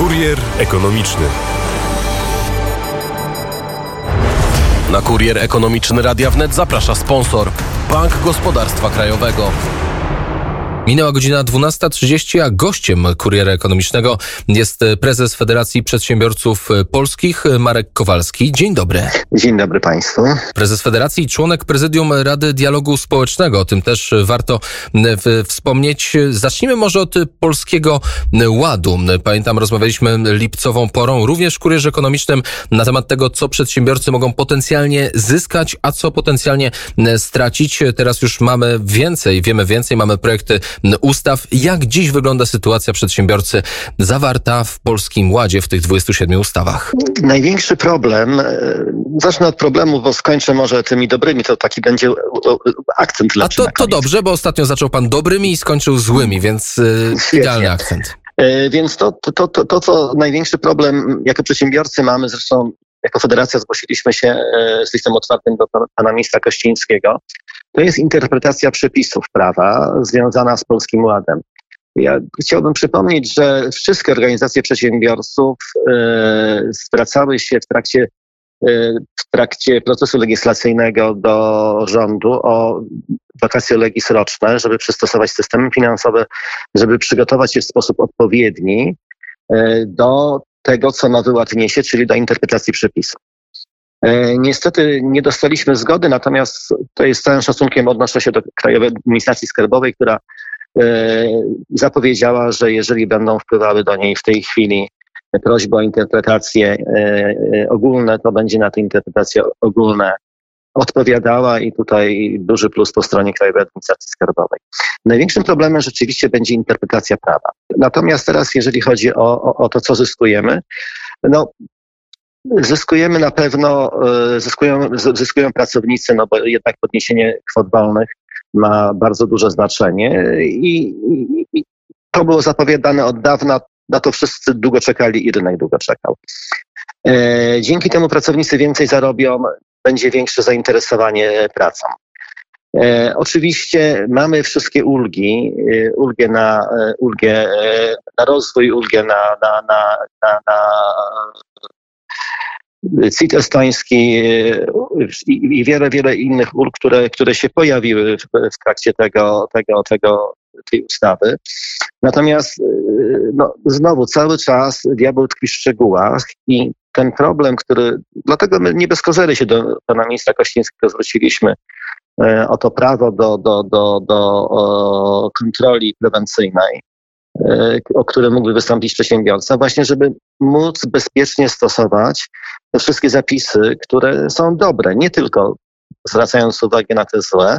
Kurier ekonomiczny. Na kurier ekonomiczny Radia Wnet zaprasza sponsor Bank Gospodarstwa Krajowego. Minęła godzina 12.30, a gościem kuriera ekonomicznego jest prezes Federacji Przedsiębiorców Polskich Marek Kowalski. Dzień dobry. Dzień dobry Państwu. Prezes Federacji, członek prezydium Rady Dialogu Społecznego. O tym też warto wspomnieć. Zacznijmy może od Polskiego Ładu. Pamiętam, rozmawialiśmy lipcową porą, również w kurierze ekonomicznym, na temat tego, co przedsiębiorcy mogą potencjalnie zyskać, a co potencjalnie stracić. Teraz już mamy więcej, wiemy więcej, mamy projekty ustaw. Jak dziś wygląda sytuacja przedsiębiorcy zawarta w Polskim Ładzie w tych 27 ustawach? Największy problem, e, zacznę od problemu, bo skończę może tymi dobrymi, to taki będzie akcent lepszy A to, to dobrze, bo ostatnio zaczął pan dobrymi i skończył złymi, więc e, Świetnie. idealny akcent. E, więc to, to, to, to, co największy problem jako przedsiębiorcy mamy, zresztą jako federacja zgłosiliśmy się z listem otwartym do pana ministra Kościńskiego, to jest interpretacja przepisów prawa związana z Polskim Ładem. Ja chciałbym przypomnieć, że wszystkie organizacje przedsiębiorców e, zwracały się w trakcie, e, w trakcie procesu legislacyjnego do rządu o wakacje legis roczne, żeby przystosować systemy finansowe, żeby przygotować się w sposób odpowiedni e, do tego, co nowy ład niesie, czyli do interpretacji przepisów. E, niestety nie dostaliśmy zgody, natomiast to jest całym szacunkiem odnoszę się do Krajowej Administracji Skarbowej, która e, zapowiedziała, że jeżeli będą wpływały do niej w tej chwili prośby o interpretacje e, ogólne, to będzie na te interpretacje ogólne odpowiadała i tutaj duży plus po stronie Krajowej Administracji Skarbowej. Największym problemem rzeczywiście będzie interpretacja prawa. Natomiast teraz, jeżeli chodzi o, o, o to, co zyskujemy, no Zyskujemy na pewno, e, zyskują, zyskują pracownicy, no bo jednak podniesienie kwot wolnych ma bardzo duże znaczenie i, i, to było zapowiadane od dawna, na to wszyscy długo czekali i rynek długo czekał. E, dzięki temu pracownicy więcej zarobią, będzie większe zainteresowanie pracą. E, oczywiście mamy wszystkie ulgi, e, ulgę na, e, ulgę na rozwój, ulgę na, na, na, na, na CIT estoński e, i wiele, wiele innych ulg, które, które się pojawiły w, w trakcie tego, tego, tego, tej ustawy. Natomiast e, no, znowu cały czas diabeł tkwi w szczegółach i ten problem, który, dlatego my nie bez kozery się do pana ministra Kościńskiego zwróciliśmy e, o to prawo do, do, do, do kontroli prewencyjnej, E, o które mógłby wystąpić przedsiębiorca, właśnie żeby móc bezpiecznie stosować te wszystkie zapisy, które są dobre, nie tylko zwracając uwagę na te złe,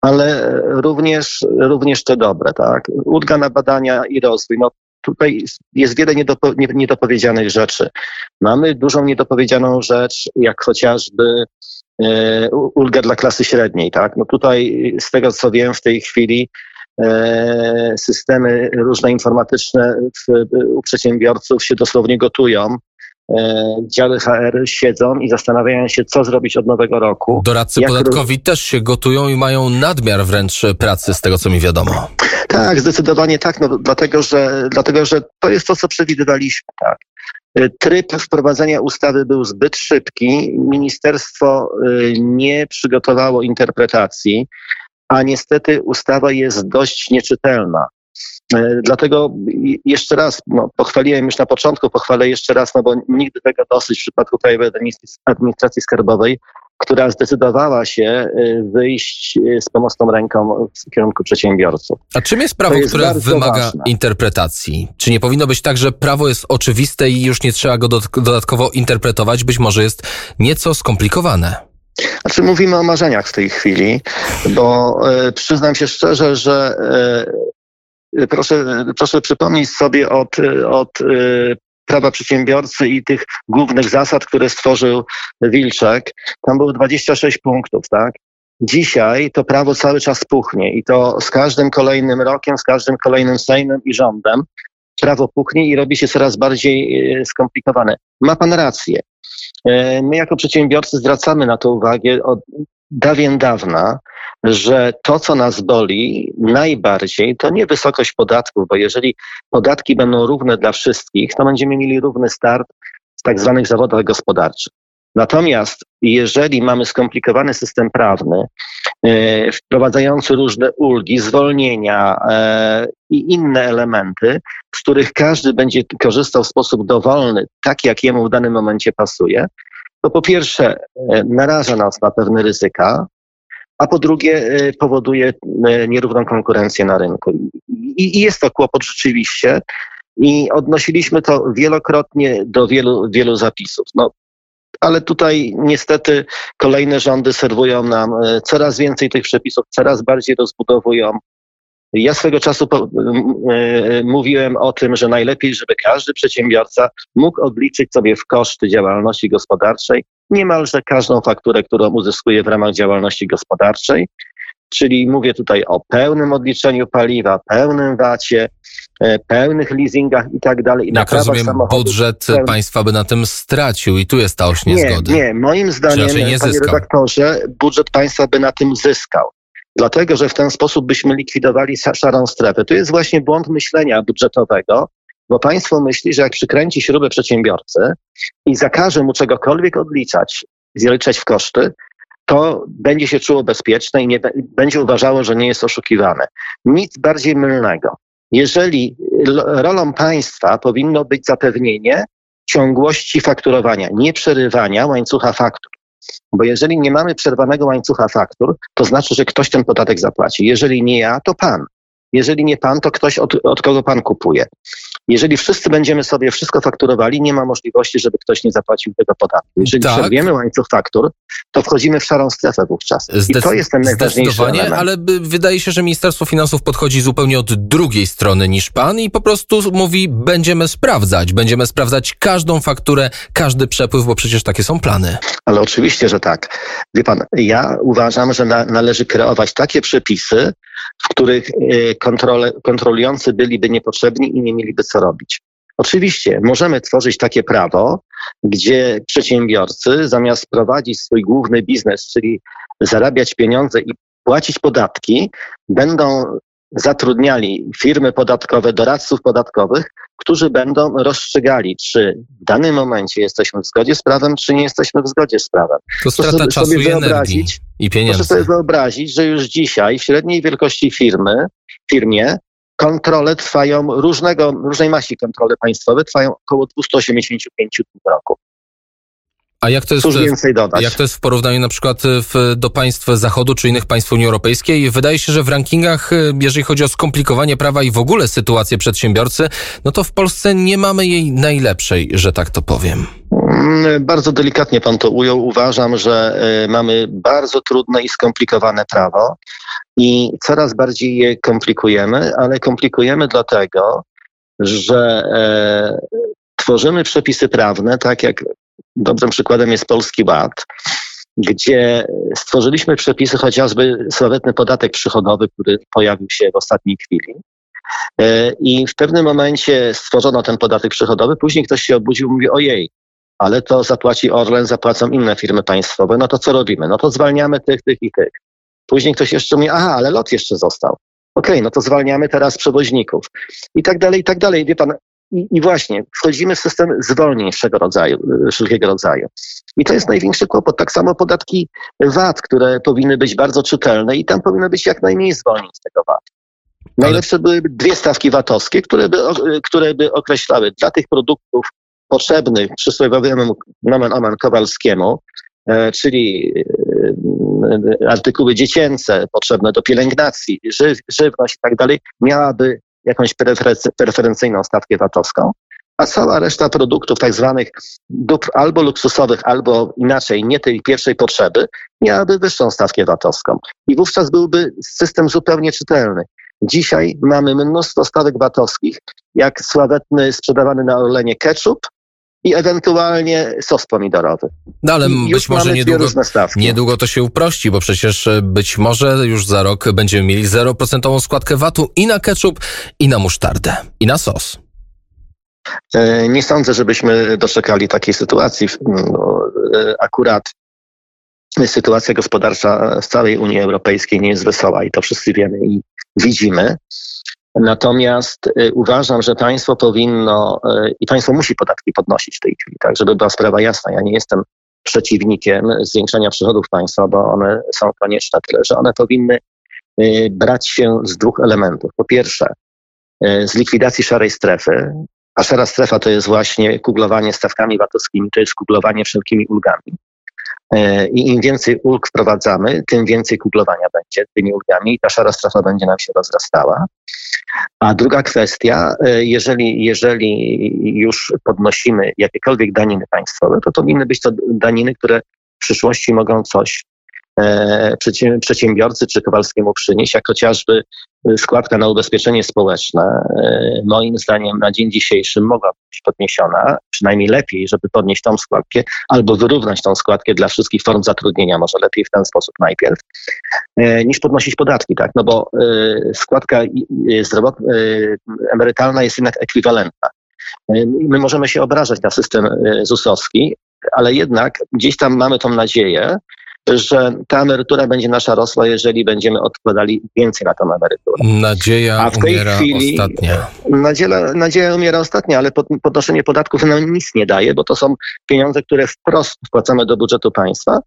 ale również, również te dobre, tak? Ulga na badania i rozwój. No, tutaj jest wiele niedopo, niedopowiedzianych rzeczy. Mamy dużą niedopowiedzianą rzecz, jak chociażby e, ulgę dla klasy średniej, tak? No tutaj z tego co wiem w tej chwili E, systemy różne informatyczne w, u przedsiębiorców się dosłownie gotują. E, działy HR siedzą i zastanawiają się, co zrobić od nowego roku. Doradcy podatkowi też się gotują i mają nadmiar wręcz pracy, z tego co mi wiadomo. Tak, zdecydowanie tak, no, dlatego, że, dlatego że to jest to, co przewidywaliśmy. Tak. E, tryb wprowadzenia ustawy był zbyt szybki. Ministerstwo nie przygotowało interpretacji a niestety ustawa jest dość nieczytelna. E, dlatego jeszcze raz, no, pochwaliłem już na początku, pochwalę jeszcze raz, no bo nigdy tego dosyć w przypadku Krajowej Administracji Skarbowej, która zdecydowała się e, wyjść e, z pomocną ręką w kierunku przedsiębiorców. A czym jest prawo, jest które wymaga ważne. interpretacji? Czy nie powinno być tak, że prawo jest oczywiste i już nie trzeba go dodatkowo interpretować? Być może jest nieco skomplikowane. Znaczy mówimy o marzeniach w tej chwili, bo e, przyznam się szczerze, że e, proszę, proszę przypomnieć sobie od, od prawa przedsiębiorcy i tych głównych zasad, które stworzył Wilczek. Tam było 26 punktów, tak? Dzisiaj to prawo cały czas puchnie i to z każdym kolejnym rokiem, z każdym kolejnym Sejmem i rządem prawo puchnie i robi się coraz bardziej skomplikowane. Ma pan rację. E, my jako przedsiębiorcy zwracamy na to uwagę od dawien dawna. Że to, co nas boli najbardziej, to nie wysokość podatków, bo jeżeli podatki będą równe dla wszystkich, to będziemy mieli równy start w tak zwanych zawodach gospodarczych. Natomiast jeżeli mamy skomplikowany system prawny, e, wprowadzający różne ulgi, zwolnienia e, i inne elementy, z których każdy będzie korzystał w sposób dowolny, tak jak jemu w danym momencie pasuje, to po pierwsze e, naraża nas na pewne ryzyka, a po drugie powoduje nierówną konkurencję na rynku. I, jest to kłopot rzeczywiście. I odnosiliśmy to wielokrotnie do wielu, wielu zapisów. No, ale tutaj niestety kolejne rządy serwują nam e, coraz więcej tych przepisów, coraz bardziej rozbudowują. Ja swego czasu po, mówiłem o tym, że najlepiej, żeby każdy przedsiębiorca mógł odliczyć sobie w koszty działalności gospodarczej niemalże każdą fakturę, którą uzyskuje w ramach działalności gospodarczej. Czyli mówię tutaj o pełnym odliczeniu paliwa, pełnym VAT-ie, E, pełnych leasingach i tak dalej. I Jak rozumiem, budżet pełny... państwa by na tym stracił i tu jest ta oś niezgody. Nie, nie. moim zdaniem, nie panie redaktorze, budżet państwa by na tym zyskał. Dlatego, że w ten sposób byśmy likwidowali szarą strefę. To jest właśnie błąd myślenia budżetowego, bo państwo myśli, że jak przykręci śrubę przedsiębiorcy i zakaże mu czegokolwiek odliczać, zliczać w koszty, to będzie się czuło bezpieczne i nie będzie uważało, że nie jest oszukiwane. Nic bardziej mylnego. Jeżeli rolą państwa powinno być zapewnienie ciągłości fakturowania, nie przerywania łańcucha faktur. Bo jeżeli nie mamy przerwanego łańcucha faktur, to znaczy, że ktoś ten podatek zapłaci. Jeżeli nie ja, to pan. Jeżeli nie pan, to ktoś, od, od kogo pan kupuje. Jeżeli wszyscy będziemy sobie wszystko fakturowali, nie ma możliwości, żeby ktoś nie zapłacił tego podatku. Jeżeli tak. przerwiemy łańcuch faktur, to wchodzimy w szarą strefę wówczas. Zdec- I to jest ten najważniejszy element. ale wydaje się, że Ministerstwo Finansów podchodzi zupełnie od drugiej strony niż pan i po prostu mówi, będziemy sprawdzać, będziemy sprawdzać każdą fakturę, każdy przepływ, bo przecież takie są plany. Ale oczywiście, że tak. Wie pan, ja uważam, że na, należy kreować takie przepisy, w których y, kontrole, kontrolujący byliby niepotrzebni i nie mieliby co robić. Oczywiście możemy tworzyć takie prawo, gdzie przedsiębiorcy zamiast prowadzić swój główny biznes, czyli zarabiać pieniądze i płacić podatki, będą zatrudniali firmy podatkowe, doradców podatkowych, którzy będą rozstrzygali, czy w danym momencie jesteśmy w zgodzie z prawem, czy nie jesteśmy w zgodzie z prawem. To strata sobie, czasu sobie i energii i pieniędzy. Proszę sobie wyobrazić, że już dzisiaj w średniej wielkości firmy, firmie kontrole trwają różnego, różnej maści kontrole państwowe trwają około 285 dni w roku. A jak to jest, Cóż więcej dodać? jak to jest w porównaniu na przykład w, do państw Zachodu czy innych państw Unii Europejskiej? Wydaje się, że w rankingach, jeżeli chodzi o skomplikowanie prawa i w ogóle sytuację przedsiębiorcy, no to w Polsce nie mamy jej najlepszej, że tak to powiem. Mm, bardzo delikatnie pan to ujął. Uważam, że e, mamy bardzo trudne i skomplikowane prawo i coraz bardziej je komplikujemy, ale komplikujemy dlatego, że e, tworzymy przepisy prawne, tak jak dobrym przykładem jest Polski Ład, gdzie stworzyliśmy przepisy, chociażby sławetny podatek przychodowy, który pojawił się w ostatniej chwili. E, I w pewnym momencie stworzono ten podatek przychodowy, później ktoś się obudził i mówi, ojej, ale to zapłaci Orlen, zapłacą inne firmy państwowe, no to co robimy? No to zwalniamy tych, tych i tych. Później ktoś jeszcze mówi, aha, ale lot jeszcze został. Okej, okay, no to zwalniamy teraz przewoźników. I tak dalej, i tak dalej. Wie pan, i, I, właśnie wchodzimy w system zwolnień wszelkiego rodzaju, wszelkiego rodzaju. I to jest największy kłopot. Tak samo podatki VAT, które powinny być bardzo czytelne i tam powinno być jak najmniej zwolnień z tego VAT. Najlepsze byłyby dwie stawki VAT-owskie, które by, które by określały dla tych produktów potrzebnych przysłowiowemu nomen omen Kowalskiemu, e, czyli e, artykuły dziecięce potrzebne do pielęgnacji, żyw, żywność i tak dalej, miałaby jakąś preferencyjną stawkę VAT-owską, a cała reszta produktów tak zwanych dóbr albo luksusowych, albo inaczej, nie tej pierwszej potrzeby, miałaby wyższą stawkę VAT-owską. I wówczas byłby system zupełnie czytelny. Dzisiaj mamy mnóstwo stawek VAT-owskich, jak sławetny sprzedawany na Orlenie ketchup, i ewentualnie sos pomidorowy. No ale I być może niedługo, niedługo to się uprości, bo przecież e, być może już za rok będziemy mieli 0% składkę VAT-u i na ketchup, i na musztardę, i na sos. E, nie sądzę, żebyśmy doczekali takiej sytuacji. No, e, akurat sytuacja gospodarcza w całej Unii Europejskiej nie jest wesoła i to wszyscy wiemy i widzimy. Natomiast y, uważam, że państwo powinno y, i państwo musi podatki podnosić w tej chwili, tak, żeby była sprawa jasna. Ja nie jestem przeciwnikiem zwiększania przychodów państwa, bo one są konieczne, tyle że one powinny y, brać się z dwóch elementów. Po pierwsze, z likwidacji szarej strefy, a szara strefa to jest właśnie kuglowanie stawkami VAT-owskimi, to jest kuglowanie wszelkimi ulgami. E, I im więcej ulg wprowadzamy, tym więcej kuglowania będzie tymi ulgami i ta szara strefa będzie nam się rozrastała. A druga kwestia, e, jeżeli, jeżeli już podnosimy jakiekolwiek daniny państwowe, to to powinny być to daniny, które w przyszłości mogą coś E, przedsiębiorcy czy Kowalskiemu przynieść, jak chociażby e, składka na ubezpieczenie społeczne, e, moim zdaniem na dzień dzisiejszy mogła być podniesiona, przynajmniej lepiej, żeby podnieść tą składkę, albo wyrównać tą składkę dla wszystkich form zatrudnienia, może lepiej w ten sposób najpierw, niż podnosić podatki, tak? No bo składka emerytalna jest jednak ekwiwalentna. My możemy się obrażać na system ZUS-owski, ale jednak gdzieś tam mamy tą nadzieję, że ta emerytura będzie nasza rosła, jeżeli będziemy odkładali więcej na tą emeryturę. Nadzieja A w tej umiera chwili, ostatnia. Nadzieja, nadzieja umiera ostatnia, ale podnoszenie podatków nam nic nie daje, bo to są pieniądze, które wprost wpłacamy do budżetu państwa,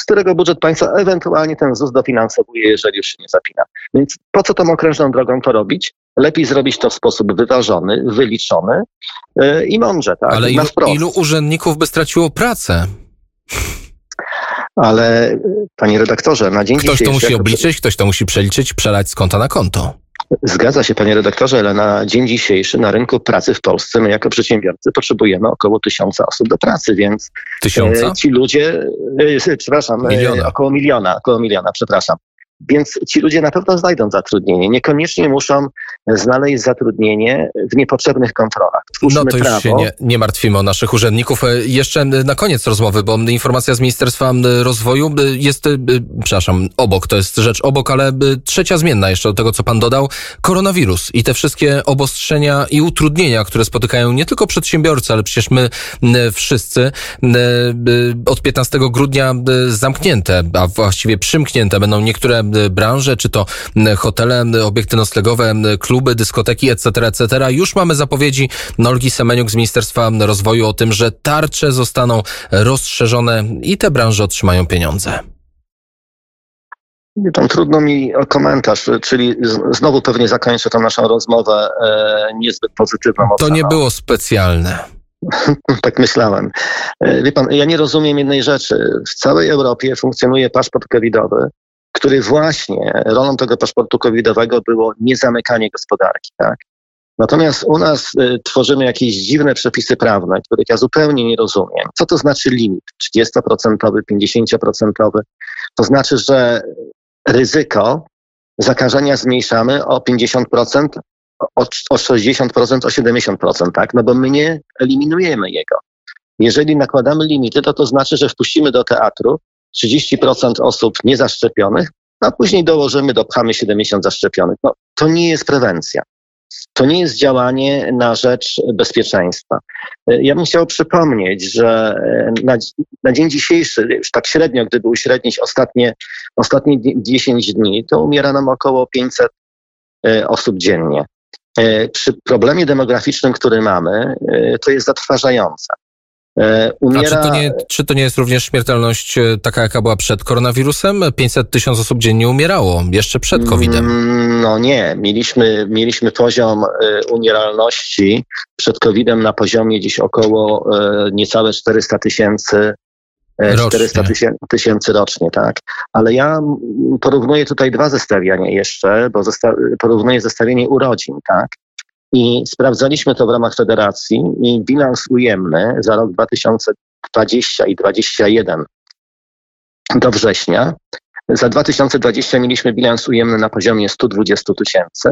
z którego budżet państwa ewentualnie ten ZUS dofinansowuje, jeżeli już się nie zapina. Więc po co tą okrężną drogą to robić? Lepiej zrobić to w sposób wyważony, wyliczony yy, i mądrze. Tak? Ale ilu, ilu urzędników by straciło pracę? Ale panie redaktorze, na dzień ktoś dzisiejszy... Ktoś to musi obliczyć, ktoś to musi przeliczyć, przelać z konta na konto. Zgadza się, panie redaktorze, ale na dzień dzisiejszy na rynku pracy w Polsce my jako przedsiębiorcy potrzebujemy około tysiąca osób do pracy, więc Tysiąca? E, ci ludzie, e, przepraszam, e, miliona. około miliona, około miliona, przepraszam. Więc ci ludzie na pewno znajdą zatrudnienie. Niekoniecznie muszą znaleźć zatrudnienie w niepotrzebnych kontrolach. Twórzmy no to już prawo. się nie, nie martwimy o naszych urzędników. E, jeszcze na koniec rozmowy, bo informacja z Ministerstwa Rozwoju jest, e, przepraszam, obok, to jest rzecz obok, ale trzecia zmienna jeszcze do tego, co pan dodał, koronawirus i te wszystkie obostrzenia i utrudnienia, które spotykają nie tylko przedsiębiorcy, ale przecież my wszyscy od 15 grudnia zamknięte, a właściwie przymknięte będą niektóre branże, czy to hotele, obiekty noclegowe, kluby, dyskoteki, etc., etc. Już mamy zapowiedzi Olgi Semeniuk z Ministerstwa Rozwoju o tym, że tarcze zostaną rozszerzone i te branże otrzymają pieniądze. Tam trudno mi o komentarz, czyli znowu pewnie zakończę tę naszą rozmowę e, niezbyt pozytywną To nie było specjalne. tak myślałem. E, wie pan, ja nie rozumiem jednej rzeczy. W całej Europie funkcjonuje paszport covidowy, który właśnie rolą tego paszportu covidowego było niezamykanie gospodarki. Tak? Natomiast u nas y, tworzymy jakieś dziwne przepisy prawne, których ja zupełnie nie rozumiem. Co to znaczy limit 30%, 50%? To znaczy, że ryzyko zakażenia zmniejszamy o 50%, o, o 60%, o 70%, tak? No bo my nie eliminujemy jego. Jeżeli nakładamy limity, to to znaczy, że wpuścimy do teatru 30% osób niezaszczepionych, a później dołożymy, dopchamy 70 zaszczepionych. No, to nie jest prewencja. To nie jest działanie na rzecz bezpieczeństwa. Ja bym chciał przypomnieć, że na, na dzień dzisiejszy, już tak średnio, gdyby uśrednić ostatnie, ostatnie 10 dni, to umiera nam około 500 e, osób dziennie. E, przy problemie demograficznym, który mamy, e, to jest zatrważające. Umiera... A czy to, nie, czy to nie jest również śmiertelność e, taka, jaka była przed koronawirusem? 500 tysięcy osób dziennie umierało, jeszcze przed COVID-em. Mm, no nie, mieliśmy, mieliśmy poziom e, umieralności przed COVID-em na poziomie dziś około e, niecałe 400 tysięcy 400 tysięcy rocznie, tak. Ale ja porównuję tutaj dwa zestawiania jeszcze, bo porównuję zestawienie urodzin, tak. I sprawdzaliśmy to w ramach federacji i bilans ujemny za rok 2020 i 2021 do września. Za 2020 mieliśmy bilans ujemny na poziomie 120 tysięcy,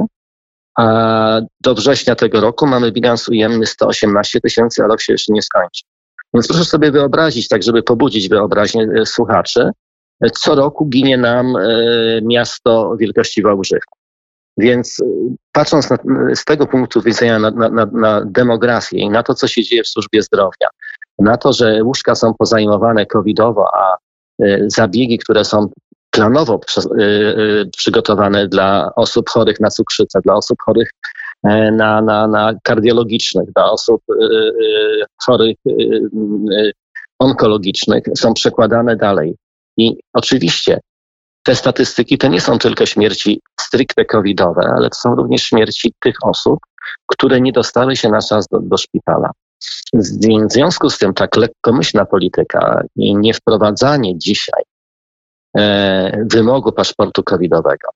a do września tego roku mamy bilans ujemny 118 tysięcy, a rok się jeszcze nie skończy. Więc proszę sobie wyobrazić, tak żeby pobudzić wyobraźnię e, słuchaczy, co roku ginie nam e, miasto wielkości Wałbrzycha. Więc y, patrząc na, z tego punktu widzenia na, na, na, demografię i na to, co się dzieje w służbie zdrowia, na to, że łóżka są pozajmowane covidowo, a y, zabiegi, które są planowo przy, y, y, przygotowane dla osób chorych na cukrzycę, dla osób chorych e, na, na, na kardiologicznych, dla osób y, y, chorych onkologicznych, są przekładane dalej. I oczywiście te statystyki to nie są tylko śmierci stricte covidowe, ale to są również śmierci tych osób, które nie dostały się na czas do, do szpitala. W związku z tym tak lekkomyślna polityka i niewprowadzanie dzisiaj e, wymogu paszportu covidowego,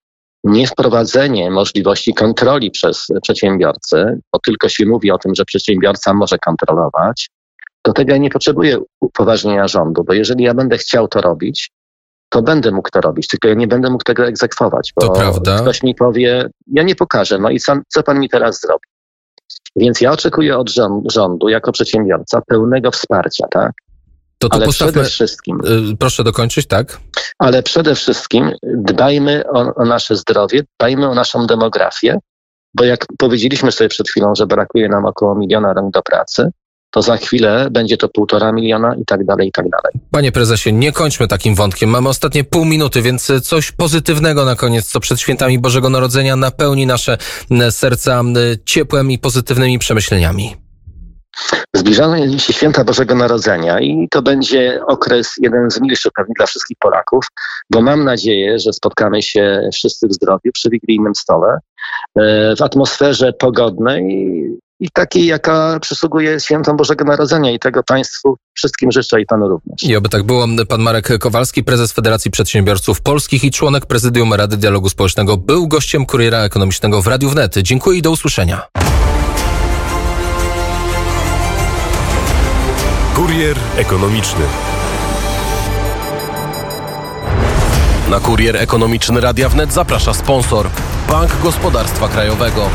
niewprowadzenie możliwości kontroli przez przedsiębiorcy, bo tylko się mówi o tym, że przedsiębiorca może kontrolować, do tego ja nie potrzebuję upoważnienia rządu, bo jeżeli ja będę chciał to robić, to będę mógł to robić, tylko ja nie będę mógł tego egzekwować, bo To prawda. ktoś mi powie, ja nie pokażę, no i sam, co pan mi teraz zrobi? Więc ja oczekuję od rząd, rządu jako przedsiębiorca pełnego wsparcia, tak? To tu Ale postawmy. przede wszystkim, y, Proszę dokończyć, tak? ale przede wszystkim dbajmy o, o nasze zdrowie, dbajmy o naszą demografię, bo jak powiedzieliśmy sobie przed chwilą, że brakuje nam około miliona rąk do pracy, to za chwilę będzie to półtora miliona i tak dalej, i tak dalej. Panie prezesie, nie kończmy takim wątkiem. Mamy ostatnie pół minuty, więc y, coś pozytywnego na koniec, co przed świętami Bożego Narodzenia napełni nasze serca ciepłem i pozytywnymi przemyśleniami. Zbliżają się święta Bożego Narodzenia i to będzie okres jeden z milszych pewnie dla wszystkich Polaków, bo mam nadzieję, że spotkamy się wszyscy w zdrowiu przy wigilijnym stole, e, w atmosferze pogodnej i takiej, jaka przysługuje świętom Bożego Narodzenia i tego Państwu wszystkim życzę i Panu również. I oby tak było. Pan Marek Kowalski, prezes Federacji Przedsiębiorców Polskich i członek prezydium Rady Dialogu Społecznego, był gościem Kuriera Ekonomicznego w Radiu Wnet. Dziękuję i do usłyszenia. Kurier ekonomiczny. Na kurier ekonomiczny Radia Wnet zaprasza sponsor Bank Gospodarstwa Krajowego.